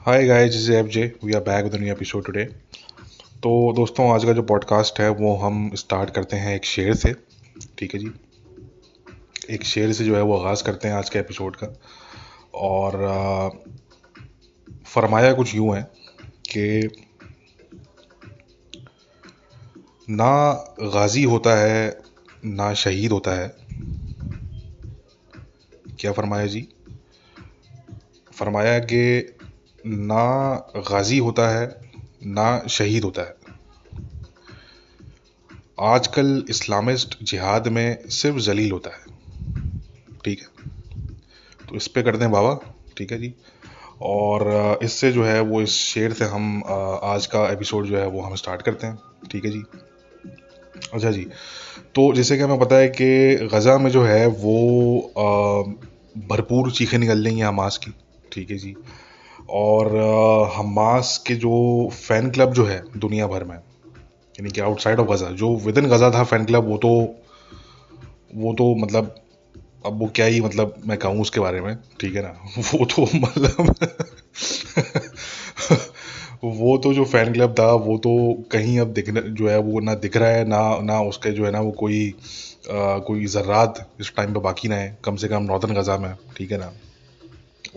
Hi guys is F J V R back with new episode today तो दोस्तों, आज का जो पॉडकास्ट है, वो हम स्टार्ट करते हैं एक शेर से। ठीक है जी? एक शेर से जो है, वो आगाज़ करते हैं आज के एपिसोड का। और फरमाया कुछ यूँ है कि ना गाजी होता है, ना शहीद होता है। क्या फरमाया जी? फरमाया कि ना गाजी होता है, ना शहीद होता है। आजकल इस्लामिस्ट जिहाद में सिर्फ़ जलील होता है। ठीक है? तो इस पे करते हैं बाबा। ठीक है जी? और इससे जो है वो इस शेर से हम आज का एपिसोड जो है वो हम स्टार्ट करते हैं। ठीक है जी? अच्छा जी तो जैसे कि हमें पता है कि गज़ा में जो है वो भरपूर चीखें निकल रही हैं हमास की। ठीक है जी? और हमास के जो फ़ैन क्लब जो है दुनिया भर में यानी कि आउटसाइड ऑफ़ गज़ा जो विद इन गज़ा था फ़ैन क्लब वो तो वो तो मतलब अब वो क्या ही मतलब मैं कहूँ उसके बारे में ठीक है ना? वो तो मतलब वो तो जो फ़ैन क्लब था वो तो कहीं अब दिख जो है वो ना दिख रहा है ना ना उसके जो है ना वो कोई आ, कोई ज़र्रात इस टाइम पे बाकी ना है कम से कम नॉर्दर्न गज़ा में ठीक है ना?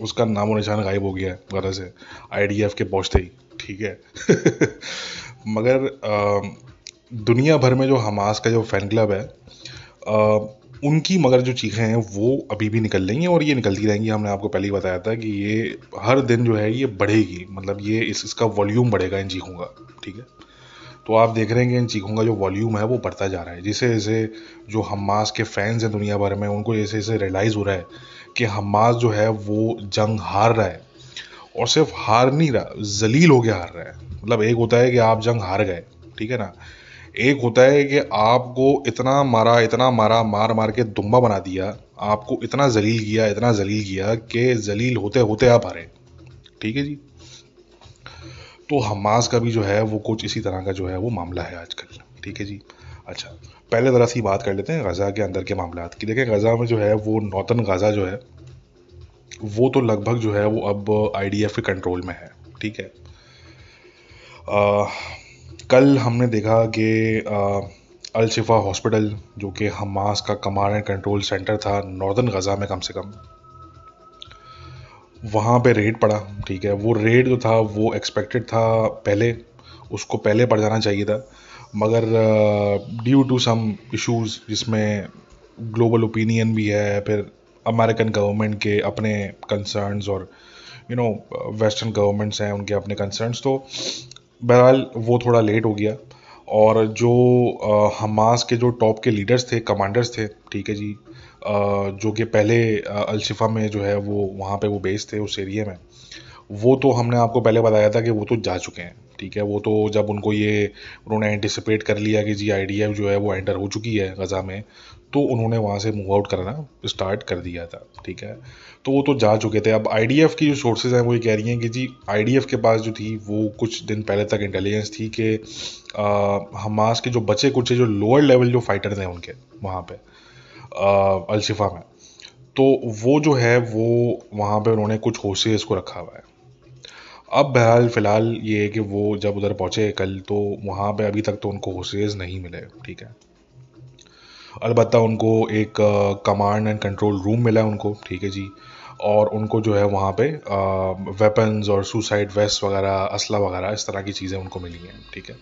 उसका नामो निशान गायब हो गया है गरह से। आईडीएफ के पहुँचते ही ठीक है? मगर आ, दुनिया भर में जो हमास का जो फ़ैन क्लब है आ, उनकी मगर जो चीखें हैं वो अभी भी निकल रही हैं और ये निकलती रहेंगी। हमने आपको पहले ही बताया था कि ये हर दिन जो है ये बढ़ेगी। मतलब ये इस इसका वॉल्यूम बढ़ेगा इन चीखों का ठीक है? तो आप देख रहे हैं कि इन चीखों का जो वॉल्यूम है वो बढ़ता जा रहा है। जिसे जैसे जो हमास के फैंस हैं दुनिया भर में उनको जैसे जैसे रियलाइज़ हो रहा है कि हमास जो है वो जंग हार रहा है और सिर्फ़ हार नहीं रहा, जलील हो गया हार रहा है। मतलब एक होता है कि आप जंग हार गए, ठीक है ना? एक होता है कि आपको इतना मारा इतना मारा, मार मार के दुम्बा बना दिया, आपको इतना जलील किया, इतना जलील किया कि जलील होते होते आप हारे। ठीक है जी? तो हमास का भी जो है वो कुछ इसी तरह का जो है वो मामला है आजकल। ठीक है जी? अच्छा पहले ज़रा सी बात कर लेते हैं गज़ा के अंदर के मामला की। देखें गज़ा में जो है वो नौतन गज़ा जो है वो तो लगभग जो है वो अब आईडीएफ के कंट्रोल में है ठीक है? आ, कल हमने देखा कि अलशिफा हॉस्पिटल जो कि हमास का कमांड एंड कंट्रोल सेंटर था नॉर्दर्न गज़ा में कम से कम वहाँ पे रेड पड़ा ठीक है? वो रेड जो था वो एक्सपेक्टेड था पहले उसको पहले पड़ जाना चाहिए था मगर ड्यू टू सम इश्यूज़ जिसमें ग्लोबल ओपिनियन भी है फिर अमेरिकन गवर्नमेंट के अपने कंसर्न्स और यू नो वेस्टर्न गवर्नमेंट्स हैं, उनके अपने कंसर्न्स तो बहरहाल वो थोड़ा लेट हो गया। और जो हमास के जो टॉप के लीडर्स थे कमांडर्स थे, ठीक है जी जो कि पहले अलशिफा में जो है वो, वहाँ पे वो बेस थे, उस एरिए में, वो तो हमने आपको पहले बताया था कि वो तो जा चुके हैं, ठीक है। वो तो जब उनको ये, उन्होंने एंटिसिपेट कर लिया कि जी आई जो है वो एंटर हो चुकी है गज़ा में तो उन्होंने वहाँ से मूव आउट करना स्टार्ट कर दिया था, ठीक है? तो वो तो जा चुके थे। अब आईडीएफ की जो सोर्सेज हैं, वो ये कह रही हैं कि जी आई के पास जो थी, वो कुछ दिन पहले तक इंटेलिजेंस थी कि हमास के जो बचे कुछ जो लोअर लेवल जो फाइटर थे उनके, वहाँ पे अलशिफा में तो वो जो है, वो वहाँ पे उन्होंने कुछ होसेस को रखा हुआ है। अब बहरहाल, फ़िलहाल ये है कि वो जब उधर पहुँचे कल तो वहाँ पे अभी तक तो उनको होसेज नहीं मिले, ठीक है? अलबत्ता उनको एक कमांड एंड कंट्रोल रूम मिला है उनको, ठीक है जी। और उनको जो है वहाँ पे वेपन्स और सुसाइड वेस्ट वगैरह, असला वगैरह, इस तरह की चीज़ें उनको मिली हैं, ठीक है।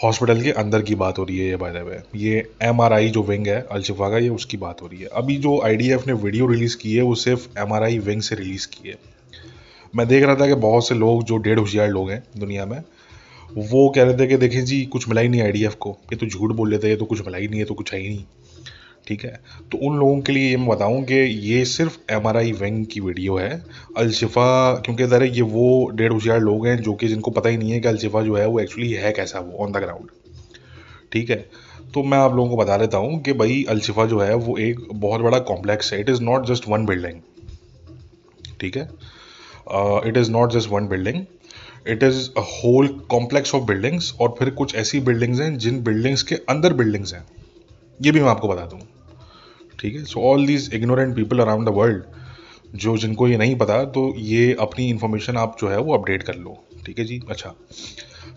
हॉस्पिटल के अंदर की बात हो रही है ये बाय द वे ये एमआरआई जो विंग है, अलशिफा का, ये उसकी बात हो रही है। अभी जो आईडीएफ ने वीडियो रिलीज़ की है, वो सिर्फ़ एमआरआई विंग से रिलीज़ की है। मैं देख रहा था कि बहुत से लोग, जो डेढ़ होशियार लोग हैं दुनिया में वो कह रहे थे कि देखें जी, कुछ मिला ही नहीं आईडीएफ को। ये तो झूठ बोल लेते ये तो कुछ मिला ही नहीं है तो कुछ है ही नहीं। ठीक है? तो उन लोगों के लिए ये मैं बताऊँ कि ये सिर्फ़ एम आर आई विंग की वीडियो है। अलशिफा, क्योंकि ज़रा ये वो डेढ़ होशियार लोग हैं जो कि जिनको पता ही नहीं है कि अलशिफा जो है वो एक्चुअली है कैसा, वो ऑन द ग्राउंड ठीक है? तो मैं आप लोगों को बता देता हूँ कि भाई, अलशिफा जो है वो एक बहुत बड़ा कॉम्प्लेक्स है। It is not just one building ठीक है? It is not just one building it is a whole complex of buildings और फिर कुछ ऐसी बिल्डिंग्स हैं जिन बिल्डिंग्स के अंदर बिल्डिंग्स हैं। ये भी मैं आपको बता दूँ। ठीक है? So all these ignorant people around the world जो जिनको ये नहीं पता तो ये अपनी इन्फॉर्मेशन आप जो है वो अपडेट कर लो। ठीक है जी? अच्छा।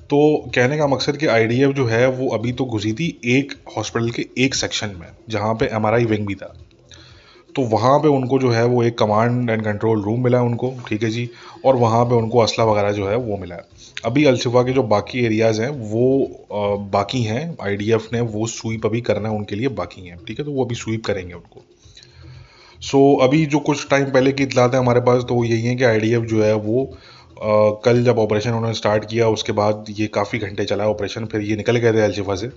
तो कहने का मकसद कि आई जो है वो अभी तो घुसी थी एक हॉस्पिटल के एक सेक्शन में, जहाँ पे एम विंग भी था। तो वहाँ पे उनको जो है वो एक कमांड एंड कंट्रोल रूम मिला है उनको ठीक है जी? और वहाँ पे उनको असला वगैरह जो है वो मिला। है अभी अलशिफा के जो बाकी एरियाज़ हैं वो आ, बाकी हैं आईडीएफ ने वो स्वीप अभी करना उनके लिए बाकी हैं ठीक है? तो वो अभी स्वीप करेंगे उनको। सो so, अभी जो कुछ टाइम पहले की इतलात है हमारे पास तो वो यही है कि आईडीएफ जो है वो आ, कल जब ऑपरेशन उन्होंने स्टार्ट किया उसके बाद ये काफ़ी घंटे चला ऑपरेशन फिर ये निकल गए थे अलशिफा से।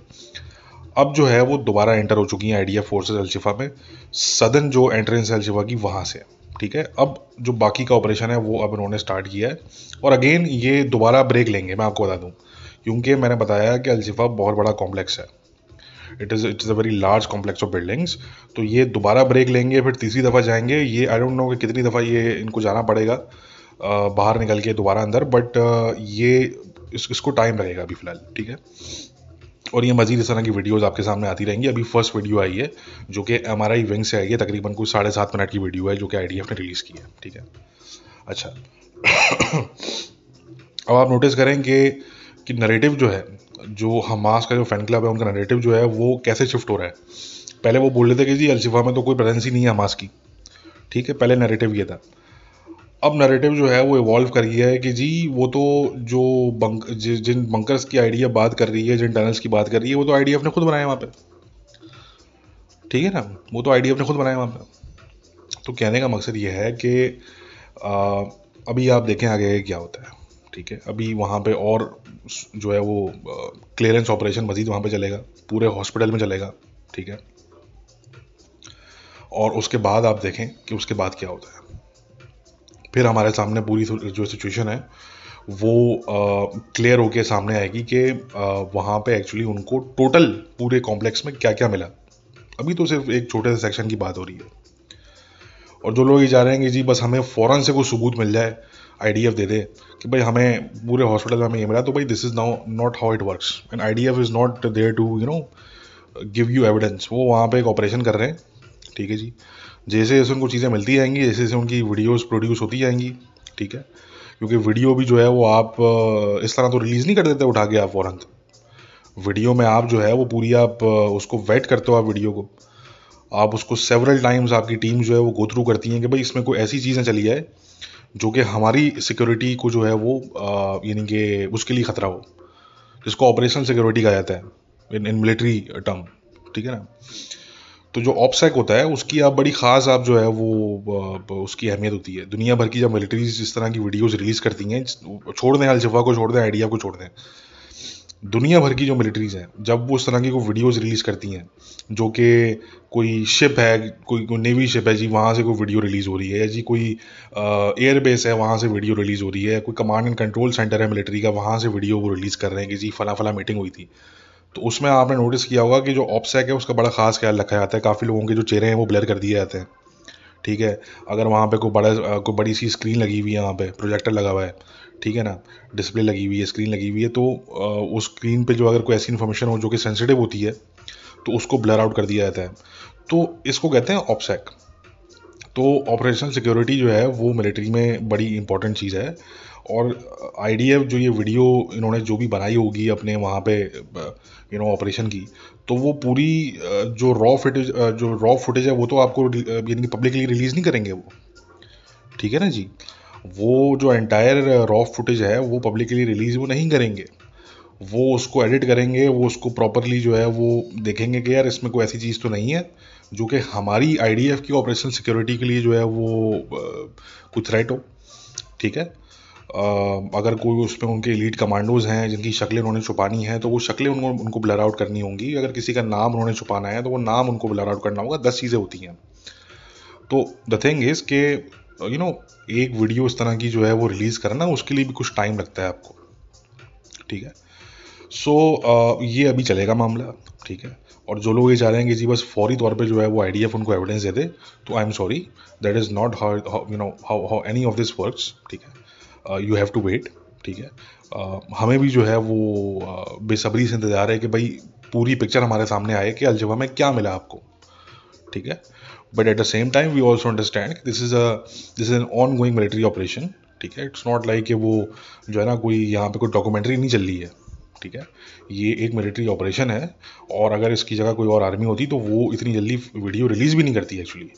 अब जो है वो दोबारा एंटर हो चुकी हैं आईडीएफ फोर्सेज अलशिफा में। सदन जो एंट्रेंस है अलशिफा की वहाँ से। ठीक है? अब जो बाकी का ऑपरेशन है वो अब उन्होंने स्टार्ट किया है। और अगेन ये दोबारा ब्रेक लेंगे मैं आपको बता दूँ। क्योंकि मैंने बताया कि अलशिफा बहुत बड़ा कॉम्प्लेक्स है। It is it is a very large complex of buildings तो ये दोबारा ब्रेक लेंगे फिर तीसरी दफ़ा जाएँगे। ये आई डोंट नो कि कितनी दफ़ा ये इनको जाना पड़ेगा बाहर निकल के दोबारा अंदर। बट ये इस, इसको टाइम लगेगा अभी फ़िलहाल। ठीक है? और ये मजीद इस तरह की वीडियोज़ आपके सामने आती रहेंगी। अभी फ़र्स्ट वीडियो आई है, जो कि एम आर आई विंग से आई है। तकरीबन कुछ साढ़े सात मिनट की वीडियो है, जो कि आई डी एफ़ ने रिलीज़ की है। ठीक है? अच्छा। अब आप नोटिस करें कि कि नरेटिव जो है, जो हमास का जो फ़ैन क्लब है, उनका नरेटिव जो है, वो कैसे शिफ्ट हो रहा है? पहले वो बोल रहे थे कि जी अलशिफा में तो कोई प्रेजेंस ही नहीं है हमास की। ठीक है? पहले नरेटिव ये था। अब नरेटिव जो है वो इवॉल्व कर गया है कि जी, वो तो जो बंक जिन बंकर्स की आइडिया बात कर रही है, जिन टनल्स की बात कर रही है, वो तो आइडिया अपने खुद बनाया वहाँ पे। ठीक है ना? वो तो आइडिया अपने खुद बनाया वहाँ पे। तो कहने का मकसद ये है कि अभी आप देखें आगे क्या होता है। ठीक है? अभी वहाँ पे और जो है वो क्लियरेंस ऑपरेशन मजीद वहाँ पे चलेगा। पूरे हॉस्पिटल में चलेगा। ठीक है? और उसके बाद आप देखें कि उसके बाद क्या होता है। फिर हमारे सामने पूरी जो सिचुएशन है, वो क्लियर होके सामने आएगी कि वहाँ पे एक्चुअली उनको टोटल पूरे कॉम्प्लेक्स में क्या क्या मिला। अभी तो सिर्फ़ एक छोटे से सेक्शन की बात हो रही है। और जो लोग ये जा रहे हैं कि जी, बस हमें फ़ौरन से कोई सबूत मिल जाए आईडीएफ दे दे, कि भाई हमें पूरे हॉस्पिटल में हमें ये मिला तो भाई this is now not how it works and I is not there to you know give you evidence वो वहाँ पे एक ऑपरेशन कर रहे हैं। ठीक है जी। जैसे जैसे उनको चीज़ें मिलती जाएँगी, जैसे जैसे उनकी वीडियोस प्रोड्यूस होती जाएँगी, ठीक है? क्योंकि वीडियो भी जो है वो आप इस तरह तो रिलीज़ नहीं कर देते उठा के आप फ़ौरन। वीडियो में आप जो है वो पूरी आप उसको वेट करते हो आप वीडियो को। आप उसको सेवरल टाइम्स आपकी टीम जो है वो गो थ्रू करती हैं कि भाई इसमें कोई ऐसी चीज़ें चली जाए, जो कि हमारी सिक्योरिटी को जो है वो यानी कि उसके लिए ख़तरा हो। जिसको ऑपरेशनल सिक्योरिटी कहा जाता है, इन इन मिलिट्री टर्म ठीक है ना? तो जो ऑपसेक होता है, उसकी आप बड़ी ख़ास आप जो है वो उसकी अहमियत होती है। दुनिया भर की जब मिलिट्रीज इस तरह की वीडियोस रिलीज़ करती हैं छोड़ दें अलजफा को छोड़ दें आइडिया को छोड़ दें, दुनिया भर की जो मिलिट्रीज हैं, जब वो उस तरह की कोई वीडियोस रिलीज़ करती हैं, जो कि कोई शिप है, कोई कोई नेवी शिप है जी, वहाँ से कोई वीडियो रिलीज़ हो रही है, या जी कोई एयर बेस है, वहाँ से वीडियो रिलीज़ हो रही है, कोई कमांड एंड कंट्रोल सेंटर है मिलिट्री का, वहाँ से वीडियो वो रिलीज़ कर रहे हैं कि जी फला फला मीटिंग हुई थी। तो उसमें आपने नोटिस किया होगा कि जो ऑप्सैक है, उसका बड़ा खास ख्याल रखा जाता है। काफ़ी लोगों के जो चेहरे हैं, वो ब्लर कर दिए जाते हैं। ठीक है? अगर वहाँ पे कोई बड़ा, कोई बड़ी सी स्क्रीन लगी हुई है वहाँ पे प्रोजेक्टर लगा हुआ है, ठीक है ना? डिस्प्ले लगी हुई है स्क्रीन लगी हुई है तो उस स्क्रीन पे जो अगर कोई ऐसी इन्फॉर्मेशन हो जो कि सेंसिटिव होती है तो उसको ब्लर आउट कर दिया जाता है। तो इसको कहते हैं ऑप्सैक तो ऑपरेशनल सिक्योरिटी जो है, वो मिलिट्री में बड़ी इंपॉर्टेंट चीज़ है। और आईडीएफ जो ये वीडियो इन्होंने जो भी बनाई होगी अपने वहाँ पे यू नो ऑपरेशन की तो वो पूरी, जो रॉ फुटेज जो रॉ फुटेज है वो तो आपको यानी कि पब्लिकली रिलीज़ नहीं करेंगे वो। ठीक है ना जी? वो जो एंटायर रॉ फुटेज है, वो पब्लिकली रिलीज़ वो नहीं करेंगे। वो उसको एडिट करेंगे, वो उसको प्रॉपरली जो है वो देखेंगे कि यार इसमें कोई ऐसी चीज़ तो नहीं है, जो कि हमारी आईडीएफ की ऑपरेशन सिक्योरिटी के लिए जो है वो, कुछ थ्रेट हो। ठीक है? अगर कोई उसमें उनके लीड कमांडोज हैं जिनकी शक्लें उन्होंने छुपानी है तो वो शक्लें उनको उनको ब्लर आउट करनी होंगी। अगर किसी का नाम उन्होंने छुपाना है तो वो नाम उनको ब्लर आउट करना होगा। दस चीज़ें होती हैं। तो द थिंग इज़ के यू नो एक वीडियो इस तरह की जो है वो रिलीज़ करना उसके लिए भी कुछ टाइम लगता है आपको। ठीक है? सो so, ये अभी चलेगा मामला। ठीक है? और जो लोग ये चाह रहे हैं कि जी बस फौरी तौर पे जो है वो आई उनको एविडेंस दे दे तो I am sorry that is not how you know how how any of this works ठीक है? यू हैव टू वेट ठीक है? Uh, हमें भी जो है वो uh, बेसब्री से इंतज़ार है कि भाई पूरी पिक्चर हमारे सामने आए कि अलजवा में क्या मिला आपको ठीक है? But at the same time we also understand this is a this is an ongoing military operation ठीक है? इट्स नॉट लाइक कि वो जो है ना कोई यहाँ पे कोई डॉक्यूमेंट्री नहीं चल रही है ठीक है? ये एक मिलिट्री ऑपरेशन है और अगर इसकी जगह कोई और आर्मी होती तो वो इतनी जल्दी वीडियो रिलीज़ भी नहीं करती एक्चुअली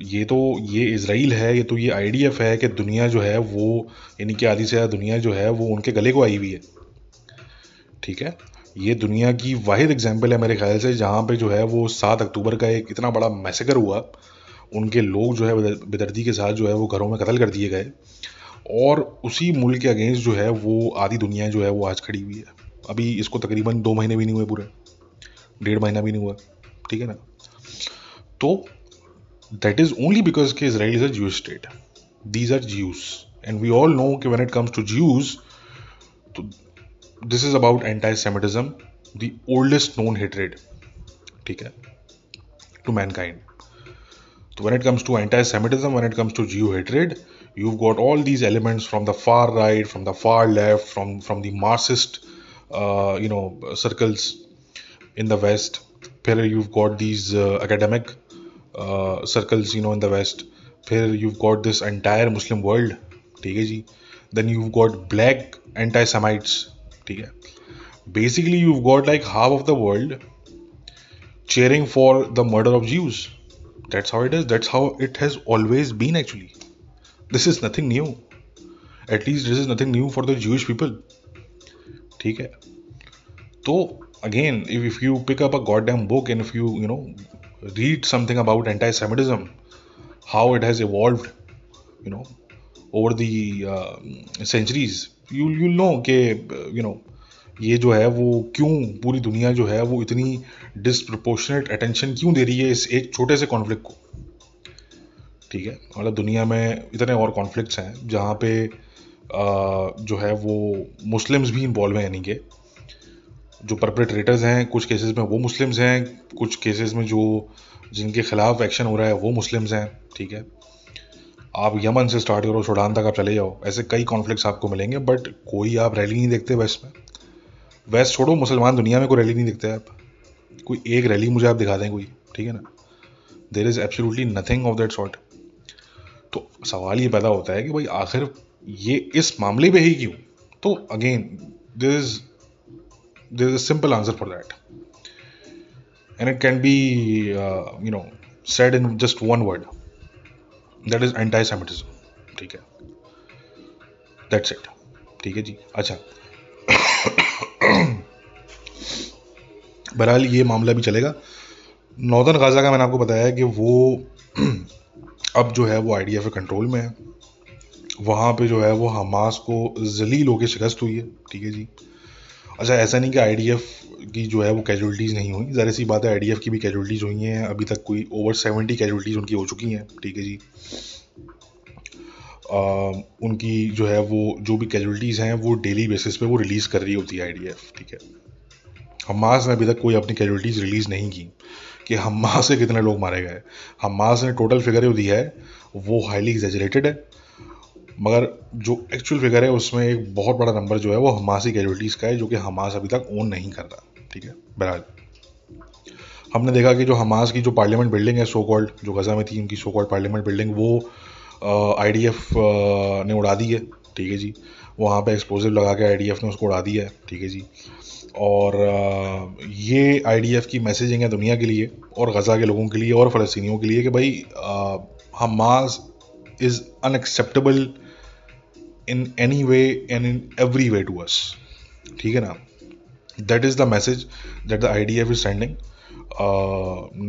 ये तो ये इसराइल है, ये तो ये आईडीएफ है कि दुनिया जो है वो, यानी कि आधी से ज़्यादा दुनिया जो है वो उनके गले को आई हुई है। ठीक है? ये दुनिया की वाहिद एग्ज़ाम्पल है मेरे ख्याल से, जहाँ पे जो है वो सात अक्टूबर का एक इतना बड़ा मैसेकर हुआ। उनके लोग जो है बेदर्दी के साथ जो है वो घरों में कत्ल कर दिए गए। और उसी मुल्क के अगेंस्ट जो है वो आधी दुनिया जो है वो आज खड़ी हुई है। अभी इसको तकरीबन दो महीने भी नहीं हुए पूरे। डेढ़ महीना भी नहीं हुआ। ठीक है ना? तो दैट इज ओनली बिकॉज के Israel is a Jews state these are Jews and we all know कि when it comes to Jews तो this is about anti semitism the oldest known hatred ठीक है to mankind So when it comes to anti-Semitism, when it comes to Jew hatred, you've got all these elements from the far right, from the far left, from from the Marxist, uh, you know, circles in the West. Here you've got these uh, academic uh, circles, you know, in the West. Here you've got this entire Muslim world. Then you've got black anti-Semites. Basically, you've got like half of the world cheering for the murder of Jews that's how it is that's how it has always been actually this is nothing new at least this is nothing new for the jewish people ठीक है तो again if, if you pick up a goddamn book and if you you know read something about anti-semitism how it has evolved you know over the uh, centuries. You you know कि you know ये जो है वो क्यों पूरी दुनिया जो है वो इतनी डिसप्रपोर्शनेट अटेंशन क्यों दे रही है इस एक छोटे से कॉन्फ्लिक्ट को ठीक है मतलब दुनिया में इतने और कॉन्फ्लिक्ट्स हैं जहाँ पे आ, जो है वो मुस्लिम्स भी इन्वॉल्व हैं यानी कि जो परपरेटरेटर्स हैं, कुछ केसेस में वो मुस्लिम्स हैं, कुछ केसेस में जो जिनके खिलाफ एक्शन हो रहा है, वो मुस्लिम्स हैं, ठीक है? आप यमन से स्टार्ट करो सूडान तक आप चले जाओ, ऐसे कई कॉन्फ्लिक्ट्स आपको मिलेंगे बट कोई आप रैली नहीं देखते वेस्ट में। वेस्ट छोड़ो, मुसलमान दुनिया में कोई रैली नहीं देखते आप। कोई एक रैली मुझे आप दिखा दें कोई, ठीक है ना? There is absolutely nothing of that sort तो सवाल ये पैदा होता है कि भाई आखिर ये इस मामले में ही क्यों? तो again there is there is a simple answer for that and it can be you know said in just one word that is anti semitism ठीक है? दैट्स इट ठीक है जी? अच्छा. बहरहाल ये मामला भी चलेगा। नॉर्दर्न गाज़ा का मैंने आपको बताया है कि वो अब जो है वो आई के कंट्रोल में है। वहाँ पे जो है वो हमास को जलील होकर शिकस्त हुई है। ठीक है जी? अच्छा ऐसा नहीं कि आईडीएफ की जो है वो कैजुअलिटीज़ नहीं हुई। ज़ाहिर सी बात है आईडीएफ की भी कैजुअलिटीज़ हुई हैं। अभी तक कोई ओवर सेवेंटी कैजुअलिटीज़ उनकी हो चुकी हैं ठीक है जी। आ, उनकी जो है वो जो भी कैजुअलिटीज़ हैं वो डेली बेसिस पे वो रिलीज़ कर रही होती है आईडीएफ ठीक है। हमास ने अभी तक कोई अपनी कैजुअलिटीज़ रिलीज़ नहीं की कि हमास से कितने लोग मारे गए। हमास ने टोटल फिगर जो दी है वो हाईली एग्जेजरेटेड है। मगर जो एक्चुअल फिगर है, उसमें एक बहुत बड़ा नंबर जो है, वो हमासी कैजुअलिटीज़ का है, जो कि हमास अभी तक ओन नहीं कर रहा, ठीक है? बहरहाल। हमने देखा कि जो हमास की जो पार्लियामेंट बिल्डिंग है सो कॉल्ड जो गज़ा में थी, उनकी सो कॉल्ड पार्लियामेंट बिल्डिंग वो आईडीएफ ने उड़ा दी है, ठीक है जी? वहाँ पे एक्सप्लोजिव लगा के आईडीएफ ने उसको उड़ा दिया है, ठीक है जी? और ये आईडीएफ की मैसेजिंग है दुनिया के लिए, और गज़ा के लोगों के लिए, और फ़लस्तीनियों के लिए कि भाई Hamas is unacceptable in any way and in every way to us ठीक है ना? That is the message that the F is sending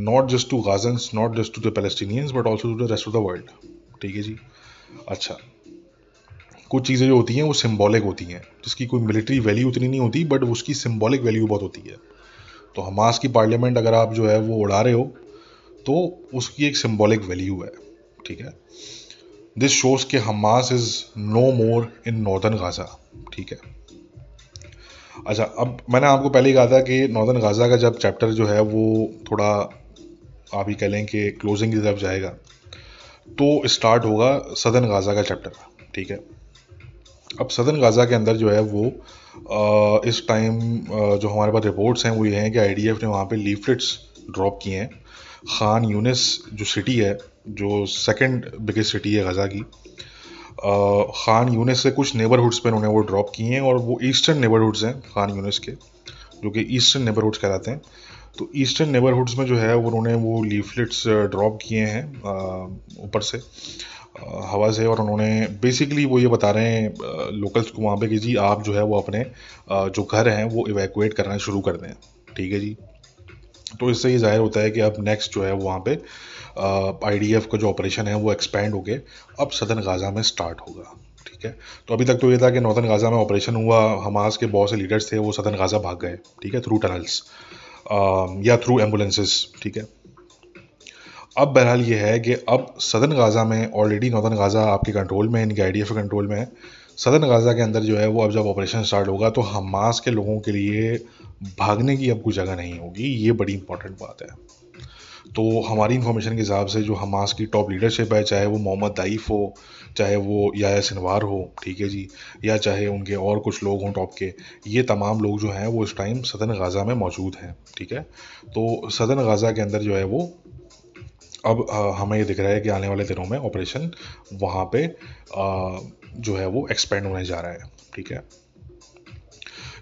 not just to Gazans not just to the Palestinians but also to the rest of the world ठीक है जी? अच्छा। कुछ चीज़ें जो होती हैं, वो सिम्बॉलिक होती हैं। जिसकी कोई मिलिट्री वैल्यू उतनी नहीं होती बट उसकी सिम्बॉलिक वैल्यू बहुत होती है। तो हमास की पार्लियामेंट अगर आप जो है वो उड़ा रहे हो तो उसकी एक सिम्बॉलिक वैल्यू है। ठीक है? दिस शोज़ के Hamas is no more in northern Gaza ठीक है? अच्छा अब मैंने आपको पहले ही कहा था कि नॉर्दर्न गाजा का जब चैप्टर जो है वो थोड़ा आप ही कह लें कि क्लोजिंग की तरफ़ जाएगा तो स्टार्ट होगा सदर्न गाजा का चैप्टर ठीक है? अब सदन गाज़ा के अंदर जो है वो आ, इस टाइम जो हमारे पास रिपोर्ट्स हैं वो ये हैं कि IDF ने वहाँ पे लीफलेट्स ड्रॉप किए हैं। खान यूनिस जो सिटी है, जो सेकंड बिगेस्ट सिटी है गज़ा की खान यूनिस से कुछ नेबरहुड्स पे उन्होंने वो ड्रॉप किए हैं और वो ईस्टर्न नेबरहुड्स हैं खान यूनिस के, जो कि ईस्टर्न नेबरहुड्स कहलाते हैं। तो ईस्टर्न नेबरहुड्स में जो है उन्होंने वो लीफलेट्स ड्रॉप किए हैं ऊपर से हवा से और उन्होंने बेसिकली वो ये बता रहे हैं लोकल्स को वहाँ पे कि जी आप जो है वो अपने जो घर हैं वो इवैकुएट करना शुरू कर दें। ठीक है जी? तो इससे ये ज़ाहिर होता है कि अब नेक्स्ट जो है वहाँ पे आईडीएफ का जो ऑपरेशन है वो एक्सपेंड होके अब सदन गाज़ा में स्टार्ट होगा, ठीक है? तो अभी तक तो ये था कि नॉर्दर्न गाज़ा में ऑपरेशन हुआ हमास के बहुत से लीडर्स थे, वो सदन गाज़ा भाग गए, ठीक है? थ्रू टनल्स या थ्रू एम्बुलेंसेस ठीक है? अब बहरहाल ये है कि अब सदन गाज़ा में ऑलरेडी नॉर्दर्न गाज़ा आपके कंट्रोल में है इनके आई कंट्रोल में है सदन गाज़ा के अंदर जो है वो अब जब ऑपरेशन स्टार्ट होगा तो हमास के लोगों के लिए भागने की अब कोई जगह नहीं होगी। ये बड़ी इंपॉर्टेंट बात है। तो हमारी इन्फॉर्मेशन के हिसाब से जो हमास की टॉप लीडरशिप है, चाहे वो मोहम्मद दाइफ हो, चाहे वो या सिनवार हो, ठीक है जी, या चाहे उनके और कुछ लोग हों टॉप के, ये तमाम लोग जो हैं वो इस टाइम सदन गाज़ा में मौजूद हैं, ठीक है? तो सदन गाज़ा के अंदर जो है वो अब हमें ये दिख रहा है कि आने वाले दिनों में ऑपरेशन वहाँ पे जो है वो एक्सपेंड होने जा रहा है, ठीक है?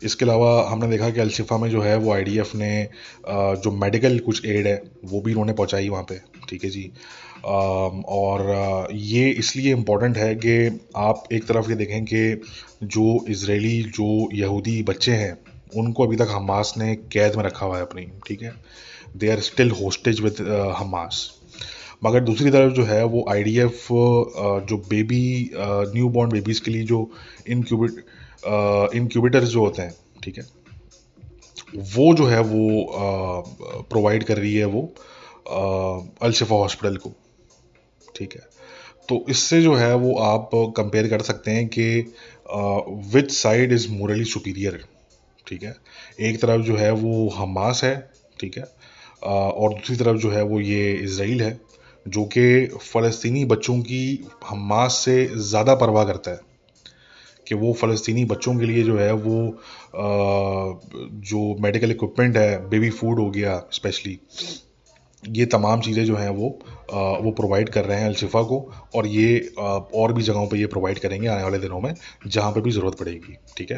इसके अलावा हमने देखा कि अलशिफा में जो है वो आईडीएफ ने जो मेडिकल कुछ एड है, वो भी उन्होंने पहुँचाई वहाँ पे, ठीक है जी? और ये इसलिए इम्पोर्टेंट है कि आप एक तरफ़ ये देखें कि जो इसराइली जो यहूदी बच्चे हैं, उनको अभी तक हमास ने कैद में रखा हुआ है अपनी, ठीक है? They are still hostage with Hamas मगर दूसरी तरफ़ जो है, वो आईडीएफ जो बेबी न्यू बॉर्न बेबीज़ के लिए जो इनक्यूबेट इनक्यूबेटर्स जो होते हैं, ठीक है, वो जो है, वो प्रोवाइड कर रही है वो अलशफा हॉस्पिटल को, ठीक है। तो इससे जो है, वो आप कंपेयर कर सकते हैं कि which side is morally superior ठीक है। एक तरफ़ जो है, वो हमास है, ठीक है और दूसरी तरफ़ जो है, वो ये इसराइल है जो कि फ़लस्तनी बच्चों की हमास से ज़्यादा परवाह करता है कि वो फ़लस्तनी बच्चों के लिए जो है वो जो मेडिकल इक्विपमेंट है बेबी फ़ूड हो गया स्पेशली ये तमाम चीज़ें जो हैं वो आ, वो प्रोवाइड कर रहे हैं अलशिफा को और ये आ, और भी जगहों पे ये प्रोवाइड करेंगे आने वाले दिनों में जहाँ पे भी ज़रूरत पड़ेगी ठीक है?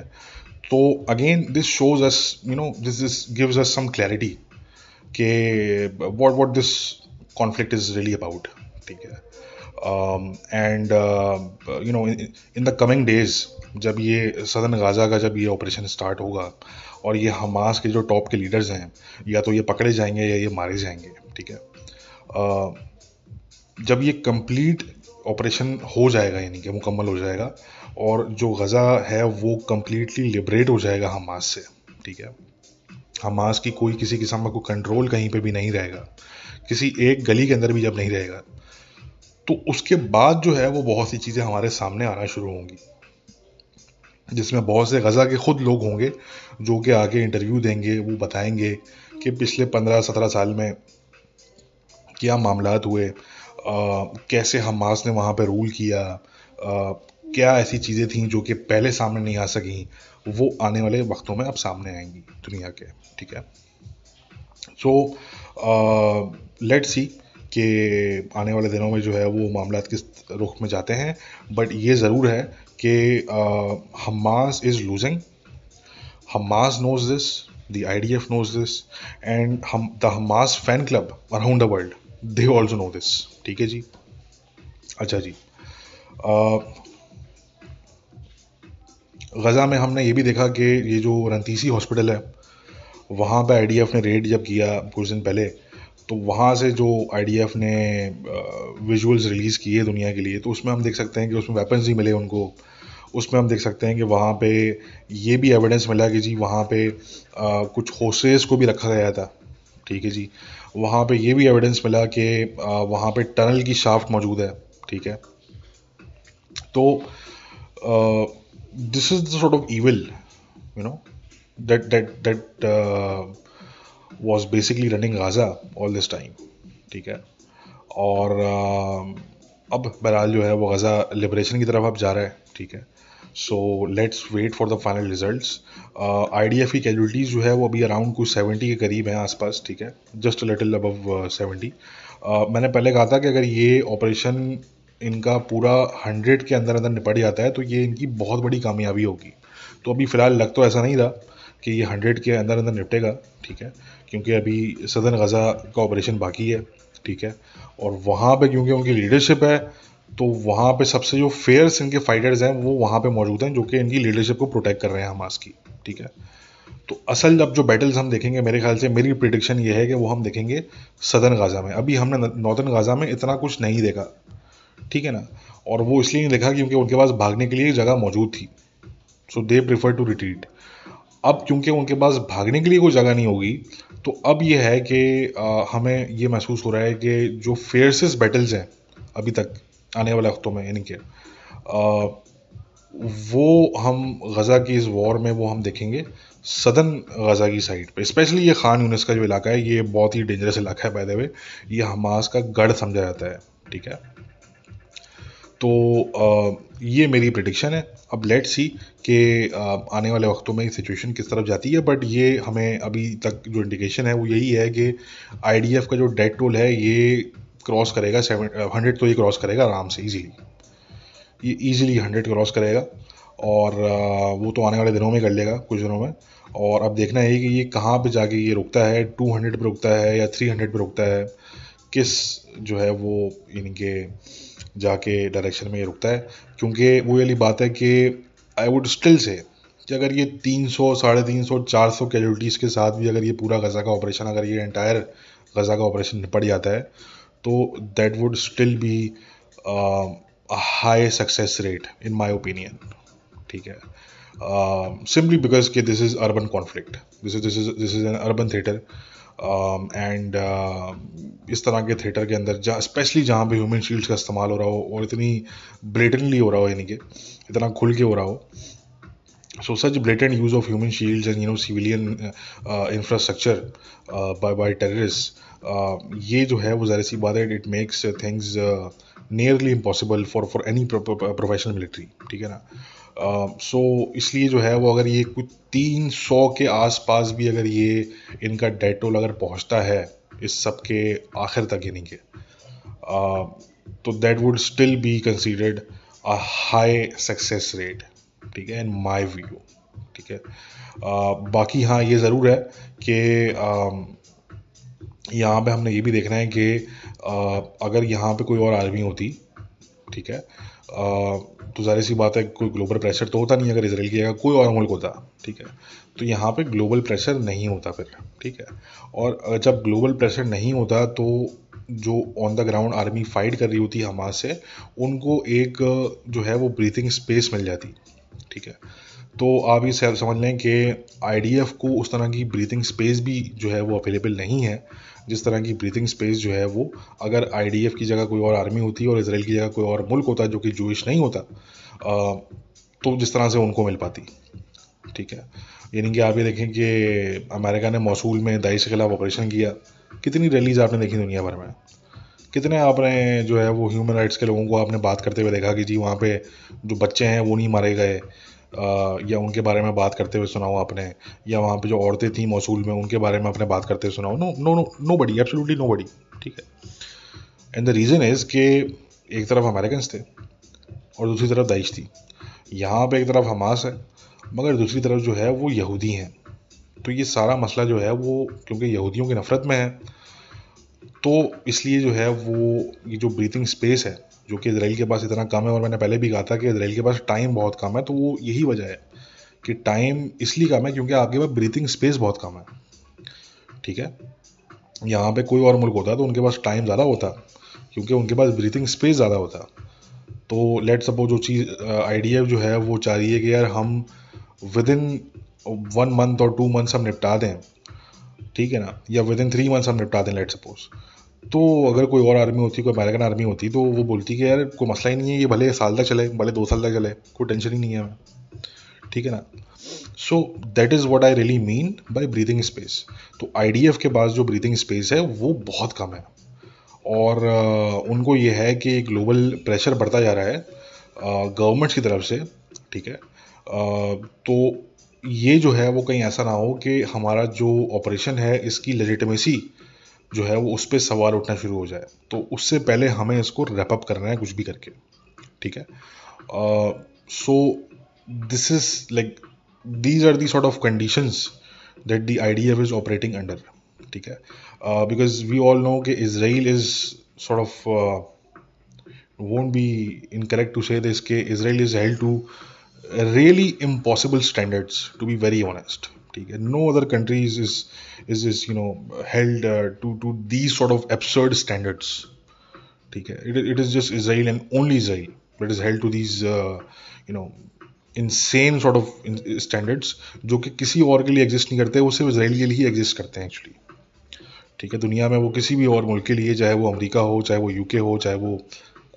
तो again this shows us you know this this gives us some clarity कि what what this conflict is really about ठीक है? And you know in the coming days जब ये सदन गाज़ा का जब ये ऑपरेशन स्टार्ट होगा, और ये हमास के जो टॉप के लीडर्स हैं, या तो ये पकड़े जाएँगे या ये मारे जाएँगे, ठीक है? जब ये कंप्लीट ऑपरेशन हो जाएगा, यानी कि मुकम्मल हो जाएगा, और जो गज़ा है वो कम्प्लीटली लिबरेट हो जाएगा हमास से, ठीक है? हमास की कोई किसी किस्म का कोई कंट्रोल कहीं पे भी नहीं रहेगा। किसी एक गली के अंदर भी जब नहीं रहेगा तो उसके बाद जो है वो बहुत सी चीज़ें हमारे सामने आना शुरू होंगी जिसमें बहुत से गज़ा के खुद लोग होंगे जो कि आगे इंटरव्यू देंगे वो बताएँगे कि पिछले पंद्रह सत्रह साल में क्या मामला हुए आ, कैसे हमास ने वहाँ पर रूल किया आ, क्या ऐसी चीज़ें थी जो कि पहले सामने नहीं आ सकी वो आने वाले वक्तों में अब सामने आएँगी दुनिया के ठीक है? सो लेट सी कि आने वाले दिनों में जो है वो मामला किस रुख में जाते हैं। बट ये ज़रूर है कि Hamas is losing Hamas knows this the I D F knows this and हम the Hamas fan club around the world they also know this ठीक है जी? अच्छा जी। गज़ा में हमने ये भी देखा कि ये जो रंतीसी हॉस्पिटल है, वहाँ पर आई डी एफ़ ने रेड जब किया कुछ दिन पहले तो वहाँ से जो आईडीएफ ने विजुअल्स रिलीज़ किए दुनिया के लिए तो उसमें हम देख सकते हैं कि उसमें वेपन्स भी मिले उनको। उसमें हम देख सकते हैं कि वहाँ पे ये भी एविडेंस मिला कि जी वहाँ पे आ, कुछ होसेस को भी रखा गया था। ठीक है जी? वहाँ पे ये भी एविडेंस मिला कि वहाँ पे टनल की शाफ्ट मौजूद है। ठीक है? तो this is the sort of evil you know that that that was basically running Gaza all this time ठीक है? और अब बहरहाल जो है वो गज़ा लिबरेशन की तरफ़ अब जा रहा है, ठीक है? So let's wait for the final result I D F की कैजुअलिटीज़ जो है वो अभी अराउंड कुछ सेवेंटी के करीब हैं आसपास, ठीक है? जस्ट लिटिल अबव सेवेंटी मैंने पहले कहा था कि अगर ये ऑपरेशन इनका पूरा हंड्रेड के अंदर अंदर निपट जाता है तो ये इनकी बहुत बड़ी कामयाबी होगी। तो अभी फ़िलहाल लग तो ऐसा नहीं रहा कि ये हंड्रेड के अंदर अंदर निपटेगा, ठीक है? क्योंकि अभी सदन गज़ा का ऑपरेशन बाकी है, ठीक है? और वहाँ पे क्योंकि उनकी लीडरशिप है तो वहाँ पे सबसे जो फेयर्स इनके फाइटर्स हैं, वो वहाँ पे मौजूद हैं, जो कि इनकी लीडरशिप को प्रोटेक्ट कर रहे हैं हमास की, ठीक है? तो असल अब जो बैटल्स हम देखेंगे, मेरे ख्याल से मेरी प्रिडिक्शन ये है कि वो हम देखेंगे सदर्न गाज़ा में। अभी हमने नॉर्दर्न गाज़ा में इतना कुछ नहीं देखा, ठीक है ना? और वो इसलिए नहीं देखा क्योंकि उनके पास भागने के लिए जगह मौजूद थी। So they prefer to retreat अब क्योंकि उनके पास भागने के लिए कोई जगह नहीं होगी तो अब ये है कि हमें ये महसूस हो रहा है कि जो फेयरसेस बैटल्स हैं अभी तक, आने वाले वक्तों में यानी कि वो हम गज़ा की इस वॉर में वो हम देखेंगे सदन गज़ा की साइड पे। स्पेशली ये खान यूनिस का जो इलाका है, ये बहुत ही डेंजरस इलाका है पैदे हुए ये हमास का गढ़ समझा जाता है, ठीक है? तो ये मेरी प्रडिक्शन है। अब लेट सी कि आने वाले वक्तों में सिचुएशन किस तरफ़ जाती है बट ये हमें अभी तक जो इंडिकेशन है वो यही है कि आईडीएफ का जो डेट टोल है, ये क्रॉस करेगा सेवन हंड्रेड तो ये क्रॉस करेगा आराम से इजीली ये इजीली हंड्रेड क्रॉस करेगा और वो तो आने वाले दिनों में कर लेगा, कुछ दिनों में। और अब देखना है कि ये कहाँ पे जाके ये रुकता है टू हंड्रेड पर रुकता है या थ्री हंड्रेड पर रुकता है, किस जो है वो इनके जाके डायरेक्शन में ये रुकता है। क्योंकि वो वाली बात है कि आई वुड स्टिल से कि अगर ये 300 साढ़े तीन सौ, चार सौ कैजुअलिटीज़ के साथ भी अगर ये पूरा गज़ा का ऑपरेशन अगर ये एंटायर गज़ा का ऑपरेशन निपट जाता है तो that would still be high success rate in my opinion ठीक है। सिंपली बिकॉज़ के this is urban conflict this is this is this is an urban theatre and um, uh, इस तरह के थिएटर के अंदर जहाँ स्पेशली जहाँ पे ह्यूमन शील्ड्स का इस्तेमाल हो रहा हो और इतनी ब्लेटेंटली हो रहा हो यानी कि इतना खुल के हो रहा हो। Use of human shields and you know civilian uh, infrastructure uh, by by terrorists uh, ये जो है वो ज़ाहिर सी बात है it makes things nearly impossible for for any professional military ठीक है ना? सो uh, इसलिए जो है वो अगर ये कुछ तीन सौ के आसपास भी अगर ये इनका डेटोल अगर पहुँचता है इस सब के आखिर तक यानी के तो that would still be considered a high success rate ठीक है इन माय व्यू ठीक है। बाकी हाँ ये ज़रूर है कि यहाँ पे हमने ये भी देखना है कि अगर यहाँ पे कोई और आर्मी होती ठीक है तो ज़ाहिर सी बात है, कोई ग्लोबल प्रेशर तो होता नहीं अगर इसराइल की जगह, कोई और मुल्क होता, ठीक है? तो यहाँ पे ग्लोबल प्रेशर नहीं होता फिर, ठीक है? और जब ग्लोबल प्रेशर नहीं होता तो जो on the ground army fight कर रही होती है हमास से, उनको एक, जो है वो ब्रीथिंग स्पेस मिल जाती, ठीक है? तो आप ये समझ लें कि IDF को उस तरह की ब्रीथिंग स्पेस भी, जो है वो अवेलेबल नहीं है। जिस तरह की ब्रीथिंग स्पेस जो है वो, अगर आईडीएफ की जगह कोई और आर्मी होती और इसराइल की जगह कोई और मुल्क होता जो कि जूश नहीं होता तो जिस तरह से उनको मिल पाती। ठीक है? यानी कि आप ये देखें कि अमेरिका ने मौसूल में दाइश के खिलाफ ऑपरेशन किया। कितनी रैलीज आपने देखी दुनिया भर में? कितने आपने जो है वो ह्यूमन राइट्स के लोगों को आपने बात करते हुए देखा कि जी वहाँ पे जो बच्चे हैं वो नहीं मारे गए? या उनके बारे में बात करते हुए सुनाओ आपने, या वहाँ पे जो औरतें थी मौसूल में, उनके बारे में आपने बात करते हुए सुनाओ no no no nobody absolutely nobody ठीक है? एंड द रीज़न इज़ कि एक तरफ़ अमेरिकन थे और दूसरी तरफ़ दाइश थी। यहाँ पे एक तरफ़ हमास है, मगर दूसरी तरफ़ जो है वो यहूदी हैं। तो ये सारा मसला जो है वो, क्योंकि यहूदियों की नफ़रत में है तो इसलिए जो है वो, ये जो ब्रीथिंग स्पेस है जो कि इसराइल के पास इतना कम है और मैंने पहले भी कहा था कि इसराइल के पास टाइम बहुत कम है तो वो यही वजह है कि टाइम इसलिए कम है क्योंकि आपके पास ब्रीथिंग स्पेस बहुत कम है। ठीक है? यहाँ पे कोई और मुल्क होता तो उनके पास टाइम ज़्यादा होता, क्योंकि उनके पास ब्रीथिंग स्पेस ज़्यादा होता। तो लेट सपोज़ जो चीज़ आइडिया जो है वो चाह रही है कि यार हम विद इन वन मंथ और टू मंथ्स हम निपटा दें। ठीक है ना? या विद इन थ्री मंथ्स हम निपटा दें लेट सपोज़ तो अगर कोई और आर्मी होती, कोई अमेरिकन आर्मी होती तो वो बोलती कि यार, कोई मसला ही नहीं है, ये भले साल तक चले, भले दो साल तक चले, कोई टेंशन ही नहीं है। हमें ठीक है ना? So that is what I really mean by breathing space तो आईडीएफ के पास जो ब्रीदिंग स्पेस है, वो बहुत कम है। और उनको ये है कि ग्लोबल प्रेशर बढ़ता जा रहा है गवर्नमेंट्स की तरफ़ से। ठीक है? तो ये जो है, वो कहीं ऐसा ना हो कि हमारा जो ऑपरेशन है, इसकी लेजिटमेसी जो है वो उस पर सवाल उठना शुरू हो जाए। तो उससे पहले हमें इसको रैपअप करना है कुछ भी करके। ठीक है? So this is like these are the sort of conditions that the IDF is operating under ठीक है? बिकॉज़ वी ऑल नो कि Israel is sort of won't be incorrect to say this कि Israel is held to really impossible standards, to be very honest ठीक है। No other countries is is is know held uh, to to these sort of absurd standards. ठीक है। It, it is just Israel and only Israel that is held to these uh, you know insane sort of standards जो कि किसी और के लिए exist नहीं करते। वो सिर्फ़ इसराइल के लिए ही एग्जिस्ट करते हैं एक्चुअली ठीक है। दुनिया में वो किसी भी और मुल्क के लिए चाहे वो अमेरिका हो चाहे वो यूके हो चाहे वो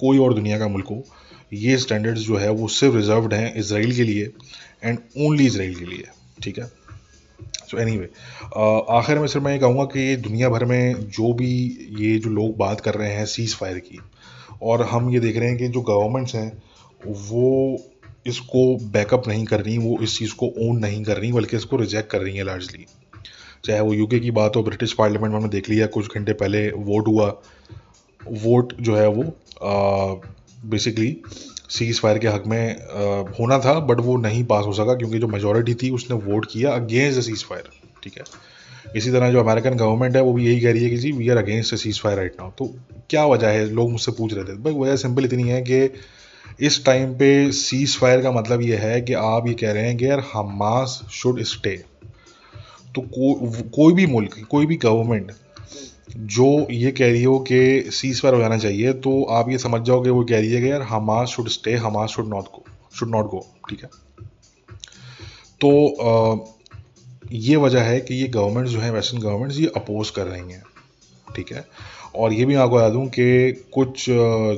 कोई और दुनिया का मुल्क हो ये स्टैंडर्ड्स जो है वो सिर्फ़ रिजर्व्ड हैं इसराइल के लिए एंड ओनली इसराइल के लिए। ठीक है। सो एनी वे आखिर में सिर्फ़ मैं ये कहूँगा कि दुनिया भर में जो भी ये जो लोग बात कर रहे हैं सीज़ फायर की, और हम ये देख रहे हैं कि जो गवर्नमेंट्स हैं, वो इसको बैकअप नहीं कर रही, वो इस चीज़ को ओन नहीं कर रही, बल्कि इसको रिजेक्ट कर रही हैं लार्जली चाहे वो यूके की बात हो ब्रिटिश पार्लियामेंट में हमने देख लिया, कुछ घंटे पहले वोट हुआ वोट जो है वो बेसिकली सीज फायर के हक में आ, होना था बट वो नहीं पास हो सका क्योंकि जो मेजोरिटी थी उसने वोट किया अगेंस्ट द सीज फायर ठीक है? इसी तरह जो अमेरिकन गवर्नमेंट है वो भी यही कह रही है कि जी we are against ceasefire right now तो क्या वजह है? लोग मुझसे पूछ रहे थे। भाई वजह सिंपल इतनी है कि इस टाइम पे सीज फायर का मतलब ये है कि आप ये कह रहे हैं कि यार हमास शुड स्टे तो को, कोई भी मुल्क कोई भी गवर्नमेंट जो ये कह रही हो कि सीज फायर हो जाना चाहिए तो आप ये समझ जाओ कि वो कह रही है कि यार Hamas should stay Hamas should not go should not go ठीक है? तो आ, ये वजह है कि ये गवर्नमेंट जो है वेस्टर्न गवर्नमेंट्स ये अपोज कर रही हैं ठीक है? और ये भी आपको बता दूँ कि कुछ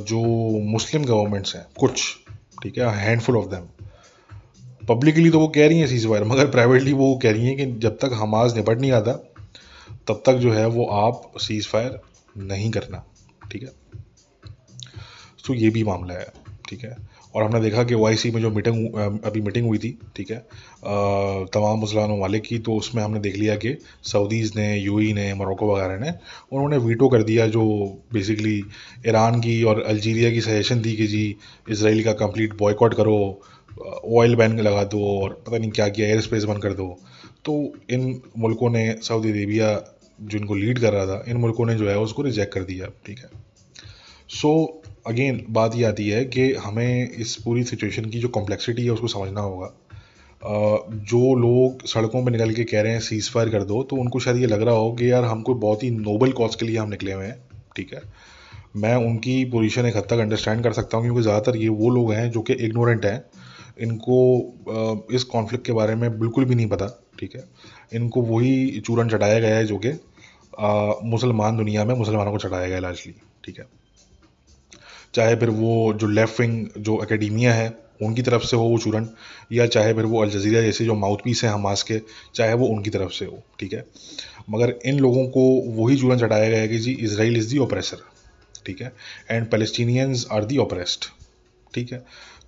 जो मुस्लिम गवर्नमेंट्स हैं कुछ ठीक है हैंडफुल ऑफ़ देम पब्लिकली तो वो कह रही हैं सीज फायर मगर प्राइवेटली वो कह रही हैं कि जब तक हमास निपट नहीं आता तब तक जो है वो आप सीज़ फायर नहीं करना, ठीक है? तो ये भी मामला है, ठीक है? और हमने देखा कि ओ में जो मीटिंग अभी मीटिंग हुई थी, ठीक है? तमाम मुसलमान ममालिक की तो उसमें हमने देख लिया कि सऊदीज़ ने यू ने मोरक्को वगैरह ने, उन्होंने वीटो कर दिया जो बेसिकली ईरान की और अल्जीरिया की सजेशन थी कि जी इसराइल का कंप्लीट बॉयकॉट करो ऑयल बैन लगा दो और पता नहीं क्या किया एयर स्पेस बंद कर दो। तो इन मुल्कों ने सऊदी अरेबिया जो इनको लीड कर रहा था इन मुल्कों ने जो है उसको रिजेक्ट कर दिया ठीक है? सो so, अगेन बात ये आती है कि हमें इस पूरी सिचुएशन की जो कॉम्प्लेक्सिटी है उसको समझना होगा। जो लोग सड़कों पर निकल के कह रहे हैं सीज फायर कर दो तो उनको शायद ये लग रहा हो कि यार हमको बहुत ही नोबल कॉज के लिए हम निकले हुए हैं ठीक है? मैं उनकी पोजीशन एक हद तक अंडरस्टैंड कर सकता हूँ क्योंकि ज़्यादातर ये वो लोग हैं जो कि इग्नोरेंट हैं। इनको इस कॉन्फ्लिक्ट के बारे में बिल्कुल भी नहीं पता ठीक है? इनको वही चूरन चढ़ाया गया है जो कि मुसलमान दुनिया में मुसलमानों को चढ़ाया गया लार्जली ठीक है। चाहे फिर वो जो लेफ़्ट विंग जो एकेडमिया है, उनकी तरफ़ से हो वो चूरन, या चाहे फिर वो अलजजीरा जैसे जो माउथ पीस है हमास के, चाहे वो उनकी तरफ़ से हो, ठीक है। मगर इन लोगों को वही चूरन चढ़ाया गया है कि जी इसराइल इज़ दी ऑपरेसर ठीक है and Palestinians are the oppressed ठीक है।